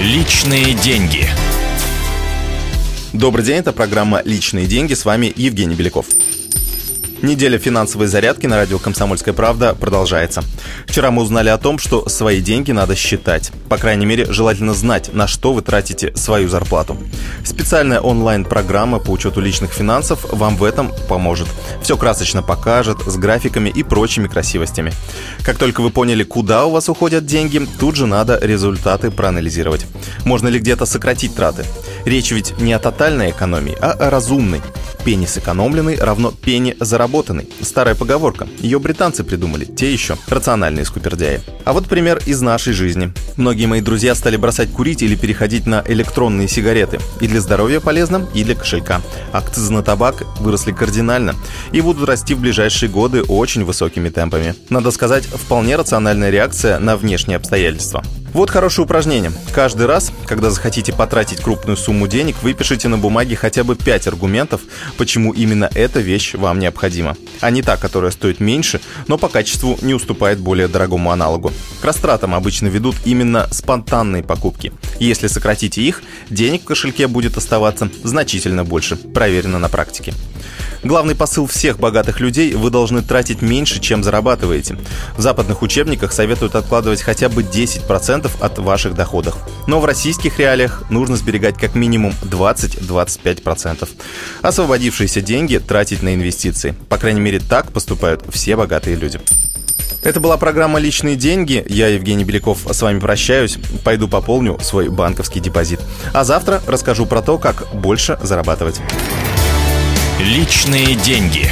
Личные деньги. Добрый день, это программа «Личные деньги». С вами Евгений Беляков. Неделя финансовой зарядки на радио «Комсомольская правда» продолжается. Вчера мы узнали о том, что свои деньги надо считать. По крайней мере, желательно знать, на что вы тратите свою зарплату. Специальная онлайн-программа по учету личных финансов вам в этом поможет. Все красочно покажет, с графиками и прочими красивостями. Как только вы поняли, куда у вас уходят деньги, тут же надо результаты проанализировать. Можно ли где-то сократить траты? Речь ведь не о тотальной экономии, а о разумной. Пени сэкономленный равно пени заработанный. Старая поговорка. Ее британцы придумали, те еще рациональные скупердяи. А вот пример из нашей жизни. Многие мои друзья стали бросать курить или переходить на электронные сигареты. И для здоровья полезно, и для кошелька. Акцизы на табак выросли кардинально и будут расти в ближайшие годы очень высокими темпами. Надо сказать, вполне рациональная реакция на внешние обстоятельства. Вот хорошее упражнение. Каждый раз, когда захотите потратить крупную сумму денег, выпишите на бумаге хотя бы 5 аргументов, почему именно эта вещь вам необходима, а не та, которая стоит меньше, но по качеству не уступает более дорогому аналогу. К растратам обычно ведут именно спонтанные покупки. Если сократите их, денег в кошельке будет оставаться значительно больше. Проверено на практике. Главный посыл всех богатых людей – вы должны тратить меньше, чем зарабатываете. В западных учебниках советуют откладывать хотя бы 10% от ваших доходов. Но в российских реалиях нужно сберегать как минимум 20-25%. Освободившиеся деньги тратить на инвестиции. По крайней мере, так поступают все богатые люди. Это была программа «Личные деньги». Я, Евгений Беляков, с вами прощаюсь. Пойду пополню свой банковский депозит. А завтра расскажу про то, как больше зарабатывать. Личные деньги.